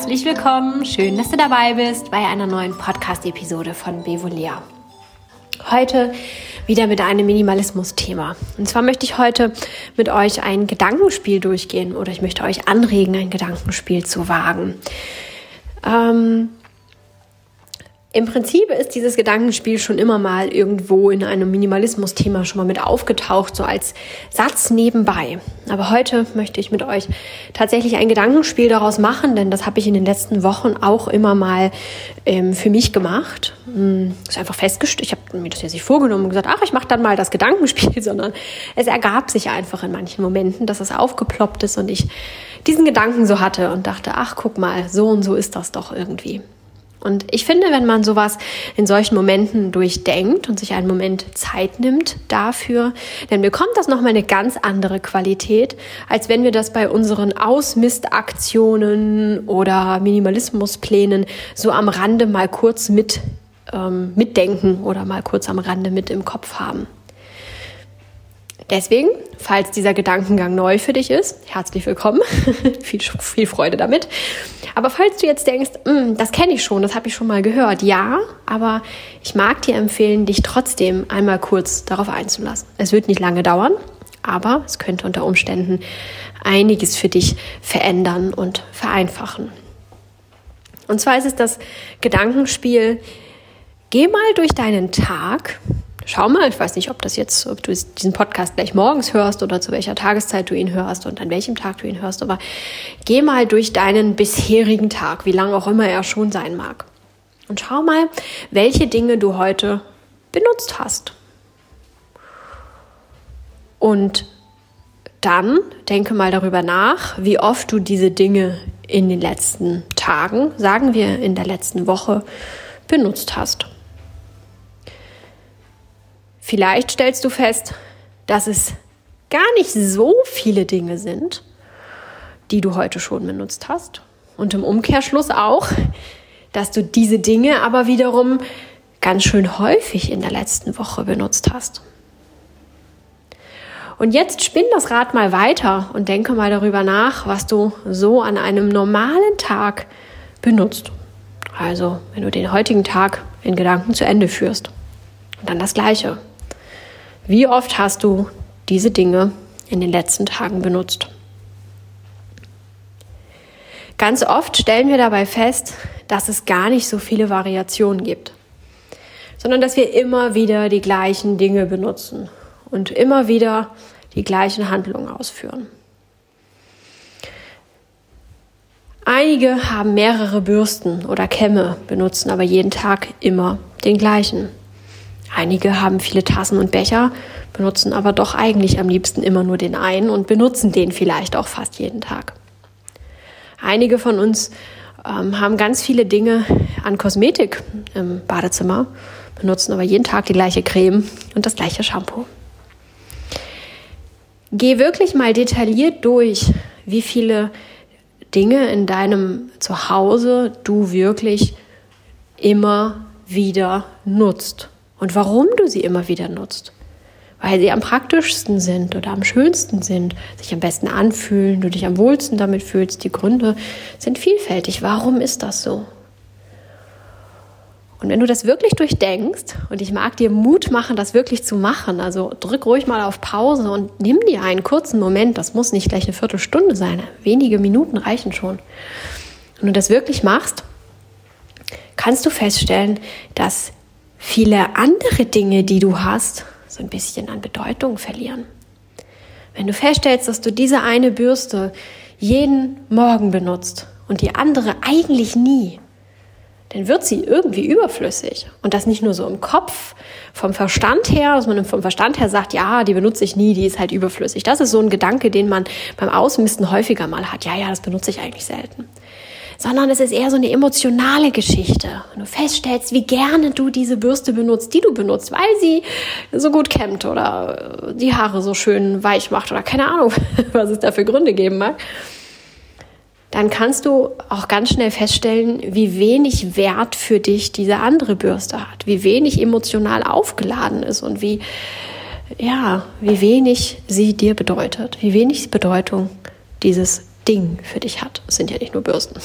Herzlich willkommen, schön, dass du dabei bist bei einer neuen Podcast-Episode von Bevolea. Heute wieder mit einem Minimalismus-Thema. Und zwar möchte ich heute mit euch ein Gedankenspiel durchgehen oder ich möchte euch anregen, ein Gedankenspiel zu wagen. Ähm, im Prinzip ist dieses Gedankenspiel schon immer mal irgendwo in einem Minimalismus-Thema schon mal mit aufgetaucht, so als Satz nebenbei. Aber heute möchte ich mit euch tatsächlich ein Gedankenspiel daraus machen, denn das habe ich in den letzten Wochen auch immer mal ähm, für mich gemacht. Hm, ist einfach festgestellt, ich habe mir das jetzt nicht vorgenommen und gesagt, ach, ich mache dann mal das Gedankenspiel, sondern es ergab sich einfach in manchen Momenten, dass es aufgeploppt ist und ich diesen Gedanken so hatte und dachte, ach, guck mal, so und so ist das doch irgendwie. Und ich finde, wenn man sowas in solchen Momenten durchdenkt und sich einen Moment Zeit nimmt dafür, dann bekommt das nochmal eine ganz andere Qualität, als wenn wir das bei unseren Ausmistaktionen oder Minimalismusplänen so am Rande mal kurz mit ähm, mitdenken oder mal kurz am Rande mit im Kopf haben. Deswegen, falls dieser Gedankengang neu für dich ist, herzlich willkommen, viel, viel Freude damit. Aber falls du jetzt denkst, hm, das kenne ich schon, das habe ich schon mal gehört, ja, aber ich mag dir empfehlen, dich trotzdem einmal kurz darauf einzulassen. Es wird nicht lange dauern, aber es könnte unter Umständen einiges für dich verändern und vereinfachen. Und zwar ist es das Gedankenspiel, geh mal durch deinen Tag schau mal, ich weiß nicht, ob das jetzt, ob du diesen Podcast gleich morgens hörst oder zu welcher Tageszeit du ihn hörst und an welchem Tag du ihn hörst, aber geh mal durch deinen bisherigen Tag, wie lang auch immer er schon sein mag. Und schau mal, welche Dinge du heute benutzt hast. Und dann denke mal darüber nach, wie oft du diese Dinge in den letzten Tagen, sagen wir in der letzten Woche, benutzt hast. Vielleicht stellst du fest, dass es gar nicht so viele Dinge sind, die du heute schon benutzt hast. Und im Umkehrschluss auch, dass du diese Dinge aber wiederum ganz schön häufig in der letzten Woche benutzt hast. Und jetzt spinn das Rad mal weiter und denke mal darüber nach, was du so an einem normalen Tag benutzt. Also, wenn du den heutigen Tag in Gedanken zu Ende führst. Und dann das Gleiche. Wie oft hast du diese Dinge in den letzten Tagen benutzt? Ganz oft stellen wir dabei fest, dass es gar nicht so viele Variationen gibt, sondern dass wir immer wieder die gleichen Dinge benutzen und immer wieder die gleichen Handlungen ausführen. Einige haben mehrere Bürsten oder Kämme, benutzen aber jeden Tag immer den gleichen. Einige haben viele Tassen und Becher, benutzen aber doch eigentlich am liebsten immer nur den einen und benutzen den vielleicht auch fast jeden Tag. Einige von uns ähm, haben ganz viele Dinge an Kosmetik im Badezimmer, benutzen aber jeden Tag die gleiche Creme und das gleiche Shampoo. Geh wirklich mal detailliert durch, wie viele Dinge in deinem Zuhause du wirklich immer wieder nutzt und warum du sie immer wieder nutzt. Weil sie am praktischsten sind oder am schönsten sind, sich am besten anfühlen, du dich am wohlsten damit fühlst. Die Gründe sind vielfältig. Warum ist das so? Und wenn du das wirklich durchdenkst, und ich mag dir Mut machen, das wirklich zu machen, also drück ruhig mal auf Pause und nimm dir einen kurzen Moment, das muss nicht gleich eine Viertelstunde sein, wenige Minuten reichen schon. Wenn du das wirklich machst, kannst du feststellen, dass viele andere Dinge, die du hast, so ein bisschen an Bedeutung verlieren. Wenn du feststellst, dass du diese eine Bürste jeden Morgen benutzt und die andere eigentlich nie, dann wird sie irgendwie überflüssig. Und das nicht nur so im Kopf, vom Verstand her, dass man vom Verstand her sagt, ja, die benutze ich nie, die ist halt überflüssig. Das ist so ein Gedanke, den man beim Ausmisten häufiger mal hat. Ja, ja, das benutze ich eigentlich selten sondern es ist eher so eine emotionale Geschichte. Und du feststellst, wie gerne du diese Bürste benutzt, die du benutzt, weil sie so gut kämmt oder die Haare so schön weich macht oder keine Ahnung, was es da für Gründe geben mag. Dann kannst du auch ganz schnell feststellen, wie wenig Wert für dich diese andere Bürste hat, wie wenig emotional aufgeladen ist und wie, ja, wie wenig sie dir bedeutet, wie wenig Bedeutung dieses Ding für dich hat. Es sind ja nicht nur Bürsten.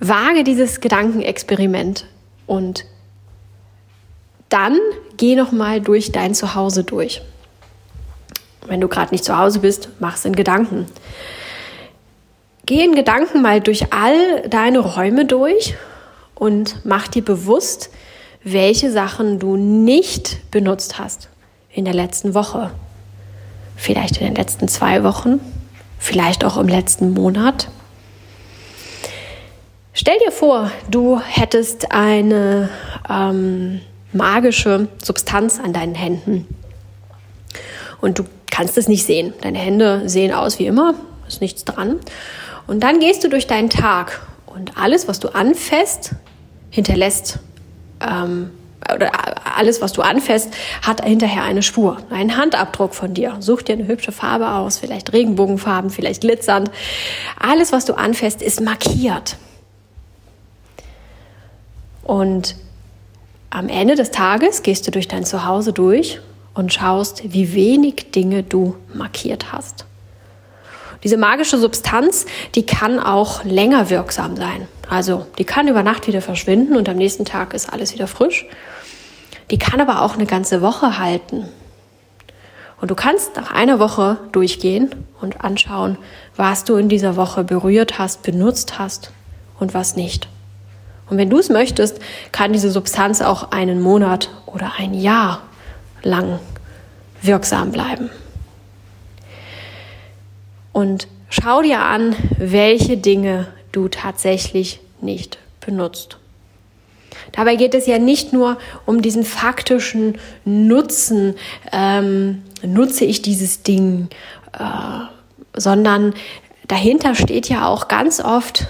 wage dieses Gedankenexperiment und dann geh noch mal durch dein Zuhause durch. Wenn du gerade nicht zu Hause bist, mach es in Gedanken. Geh in Gedanken mal durch all deine Räume durch und mach dir bewusst, welche Sachen du nicht benutzt hast in der letzten Woche. Vielleicht in den letzten zwei Wochen, vielleicht auch im letzten Monat. Stell dir vor, du hättest eine ähm, magische Substanz an deinen Händen. Und du kannst es nicht sehen. Deine Hände sehen aus wie immer, ist nichts dran. Und dann gehst du durch deinen Tag und alles, was du anfasst, hinterlässt ähm, oder alles, was du anfasst, hat hinterher eine Spur, einen Handabdruck von dir. Such dir eine hübsche Farbe aus, vielleicht Regenbogenfarben, vielleicht glitzernd. Alles, was du anfasst, ist markiert. Und am Ende des Tages gehst du durch dein Zuhause durch und schaust, wie wenig Dinge du markiert hast. Diese magische Substanz, die kann auch länger wirksam sein. Also die kann über Nacht wieder verschwinden und am nächsten Tag ist alles wieder frisch. Die kann aber auch eine ganze Woche halten. Und du kannst nach einer Woche durchgehen und anschauen, was du in dieser Woche berührt hast, benutzt hast und was nicht. Und wenn du es möchtest, kann diese Substanz auch einen Monat oder ein Jahr lang wirksam bleiben. Und schau dir an, welche Dinge du tatsächlich nicht benutzt. Dabei geht es ja nicht nur um diesen faktischen Nutzen, ähm, nutze ich dieses Ding, äh, sondern dahinter steht ja auch ganz oft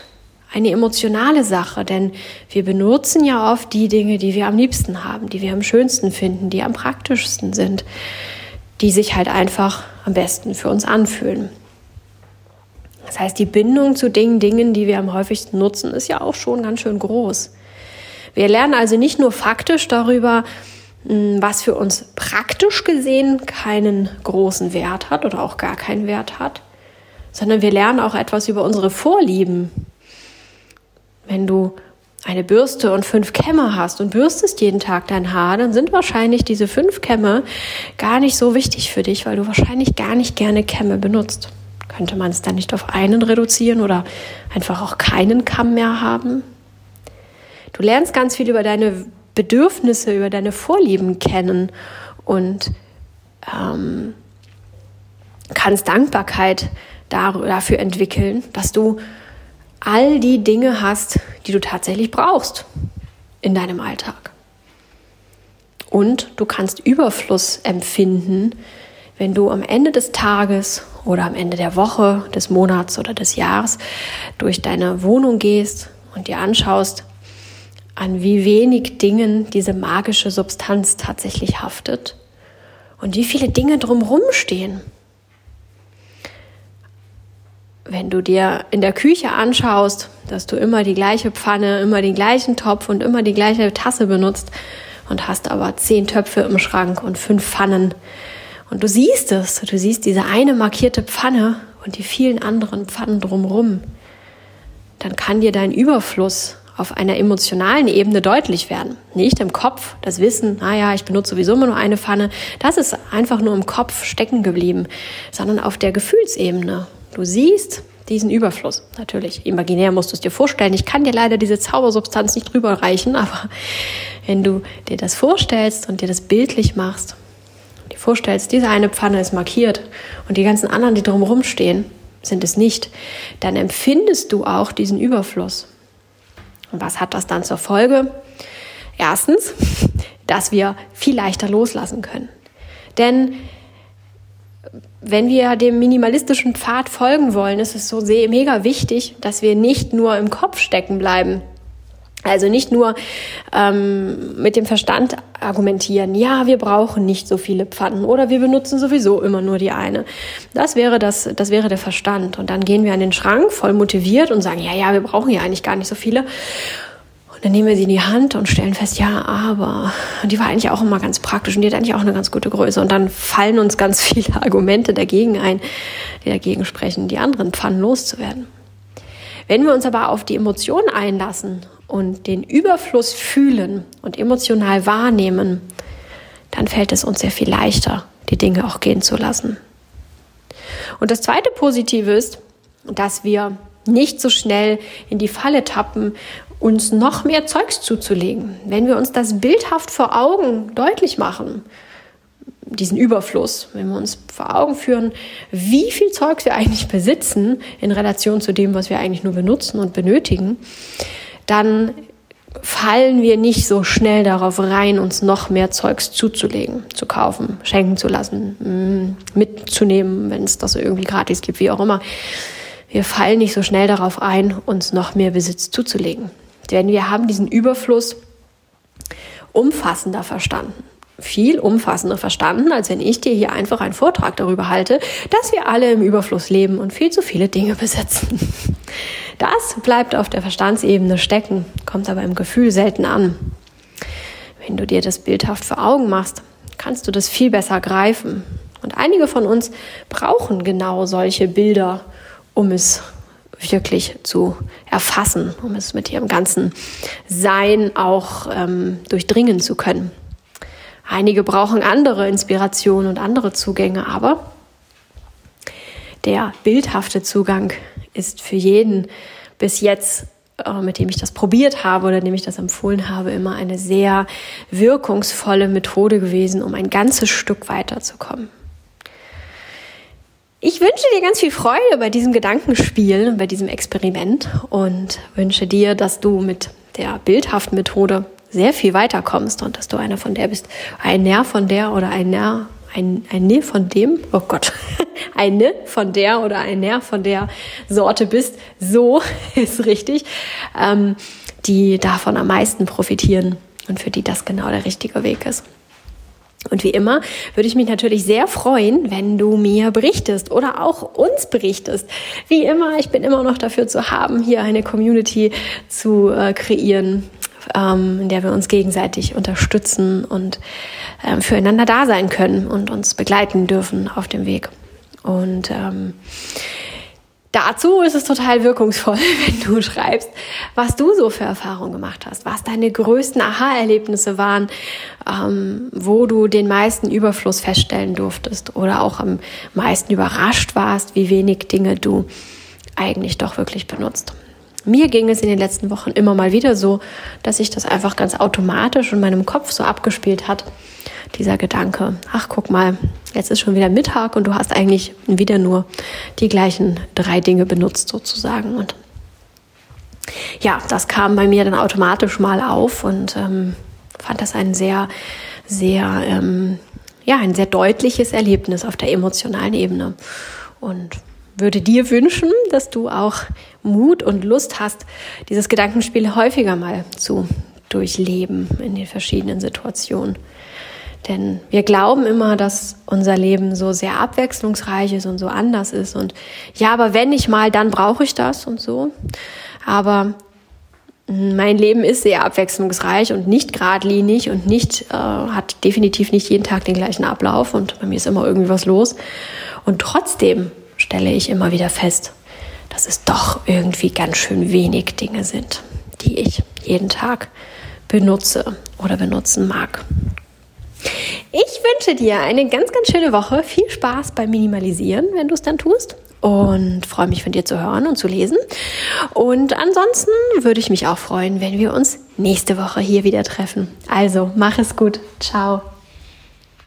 eine emotionale Sache, denn wir benutzen ja oft die Dinge, die wir am liebsten haben, die wir am schönsten finden, die am praktischsten sind, die sich halt einfach am besten für uns anfühlen. Das heißt, die Bindung zu den Dingen, die wir am häufigsten nutzen, ist ja auch schon ganz schön groß. Wir lernen also nicht nur faktisch darüber, hm, was für uns praktisch gesehen keinen großen Wert hat oder auch gar keinen Wert hat, sondern wir lernen auch etwas über unsere Vorlieben, wenn du eine Bürste und fünf Kämme hast und bürstest jeden Tag dein Haar, dann sind wahrscheinlich diese fünf Kämme gar nicht so wichtig für dich, weil du wahrscheinlich gar nicht gerne Kämme benutzt. Könnte man es dann nicht auf einen reduzieren oder einfach auch keinen Kamm mehr haben? Du lernst ganz viel über deine Bedürfnisse, über deine Vorlieben kennen und ähm, kannst Dankbarkeit dafür entwickeln, dass du all die Dinge hast, die du tatsächlich brauchst in deinem Alltag. Und du kannst Überfluss empfinden, wenn du am Ende des Tages oder am Ende der Woche, des Monats oder des Jahres durch deine Wohnung gehst und dir anschaust, an wie wenig Dingen diese magische Substanz tatsächlich haftet und wie viele Dinge drumherum stehen. Wenn du dir in der Küche anschaust, dass du immer die gleiche Pfanne, immer den gleichen Topf und immer die gleiche Tasse benutzt und hast aber zehn Töpfe im Schrank und fünf Pfannen und du siehst es, du siehst diese eine markierte Pfanne und die vielen anderen Pfannen drumrum, dann kann dir dein Überfluss auf einer emotionalen Ebene deutlich werden. Nicht im Kopf, das Wissen, naja, ich benutze sowieso immer nur eine Pfanne, das ist einfach nur im Kopf stecken geblieben, sondern auf der Gefühlsebene. Du siehst diesen Überfluss. Natürlich, imaginär musst du es dir vorstellen. Ich kann dir leider diese Zaubersubstanz nicht rüberreichen, aber wenn du dir das vorstellst und dir das bildlich machst, vorstellst, diese eine Pfanne ist markiert und die ganzen anderen, die drumherum stehen, sind es nicht, dann empfindest du auch diesen Überfluss. Und was hat das dann zur Folge? Erstens, dass wir viel leichter loslassen können. Denn wenn wir dem minimalistischen Pfad folgen wollen, ist es so mega wichtig, dass wir nicht nur im Kopf stecken bleiben. Also nicht nur ähm, mit dem Verstand argumentieren, ja, wir brauchen nicht so viele Pfannen oder wir benutzen sowieso immer nur die eine. Das wäre das, das wäre der Verstand. Und dann gehen wir an den Schrank voll motiviert und sagen, ja, ja, wir brauchen ja eigentlich gar nicht so viele. Dann nehmen wir sie in die Hand und stellen fest, ja, aber. Und die war eigentlich auch immer ganz praktisch und die hat eigentlich auch eine ganz gute Größe. Und dann fallen uns ganz viele Argumente dagegen ein, die dagegen sprechen, die anderen Pfannen loszuwerden. Wenn wir uns aber auf die Emotionen einlassen und den Überfluss fühlen und emotional wahrnehmen, dann fällt es uns sehr viel leichter, die Dinge auch gehen zu lassen. Und das zweite Positive ist, dass wir nicht so schnell in die Falle tappen, uns noch mehr Zeugs zuzulegen. Wenn wir uns das bildhaft vor Augen deutlich machen, diesen Überfluss, wenn wir uns vor Augen führen, wie viel Zeugs wir eigentlich besitzen in Relation zu dem, was wir eigentlich nur benutzen und benötigen, dann fallen wir nicht so schnell darauf rein, uns noch mehr Zeugs zuzulegen, zu kaufen, schenken zu lassen, mm, mitzunehmen, wenn es das irgendwie gratis gibt, wie auch immer. Wir fallen nicht so schnell darauf ein, uns noch mehr Besitz zuzulegen. Denn wir haben diesen Überfluss umfassender verstanden. Viel umfassender verstanden, als wenn ich dir hier einfach einen Vortrag darüber halte, dass wir alle im Überfluss leben und viel zu viele Dinge besitzen. Das bleibt auf der Verstandsebene stecken, kommt aber im Gefühl selten an. Wenn du dir das bildhaft vor Augen machst, kannst du das viel besser greifen. Und einige von uns brauchen genau solche Bilder, um es wirklich zu erfassen, um es mit ihrem ganzen Sein auch ähm, durchdringen zu können. Einige brauchen andere Inspirationen und andere Zugänge, aber der bildhafte Zugang ist für jeden bis jetzt, äh, mit dem ich das probiert habe oder dem ich das empfohlen habe, immer eine sehr wirkungsvolle Methode gewesen, um ein ganzes Stück weiterzukommen. Ich wünsche dir ganz viel Freude bei diesem Gedankenspiel bei diesem Experiment und wünsche dir, dass du mit der bildhaften Methode sehr viel weiterkommst und dass du einer von der bist, ein Nerv von der oder ein Nerv, ein, ein Ne von dem, oh Gott, ein Ne von der oder ein Nerv von der Sorte bist, so ist richtig, ähm, die davon am meisten profitieren und für die das genau der richtige Weg ist. Und wie immer würde ich mich natürlich sehr freuen, wenn du mir berichtest oder auch uns berichtest. Wie immer, ich bin immer noch dafür zu haben, hier eine Community zu äh, kreieren, ähm, in der wir uns gegenseitig unterstützen und ähm, füreinander da sein können und uns begleiten dürfen auf dem Weg. Und ähm, Dazu ist es total wirkungsvoll, wenn du schreibst, was du so für Erfahrungen gemacht hast, was deine größten Aha-Erlebnisse waren, ähm, wo du den meisten Überfluss feststellen durftest oder auch am meisten überrascht warst, wie wenig Dinge du eigentlich doch wirklich benutzt. Mir ging es in den letzten Wochen immer mal wieder so, dass sich das einfach ganz automatisch in meinem Kopf so abgespielt hat dieser Gedanke, ach guck mal, jetzt ist schon wieder Mittag und du hast eigentlich wieder nur die gleichen drei Dinge benutzt sozusagen. Und ja, das kam bei mir dann automatisch mal auf und ähm, fand das ein sehr, sehr, ähm, ja, ein sehr deutliches Erlebnis auf der emotionalen Ebene. Und würde dir wünschen, dass du auch Mut und Lust hast, dieses Gedankenspiel häufiger mal zu durchleben in den verschiedenen Situationen. Denn wir glauben immer, dass unser Leben so sehr abwechslungsreich ist und so anders ist. Und ja, aber wenn ich mal, dann brauche ich das und so. Aber mein Leben ist sehr abwechslungsreich und nicht geradlinig und nicht, äh, hat definitiv nicht jeden Tag den gleichen Ablauf und bei mir ist immer irgendwie was los. Und trotzdem stelle ich immer wieder fest, dass es doch irgendwie ganz schön wenig Dinge sind, die ich jeden Tag benutze oder benutzen mag. Ich wünsche dir eine ganz, ganz schöne Woche. Viel Spaß beim Minimalisieren, wenn du es dann tust. Und freue mich von dir zu hören und zu lesen. Und ansonsten würde ich mich auch freuen, wenn wir uns nächste Woche hier wieder treffen. Also, mach es gut. Ciao.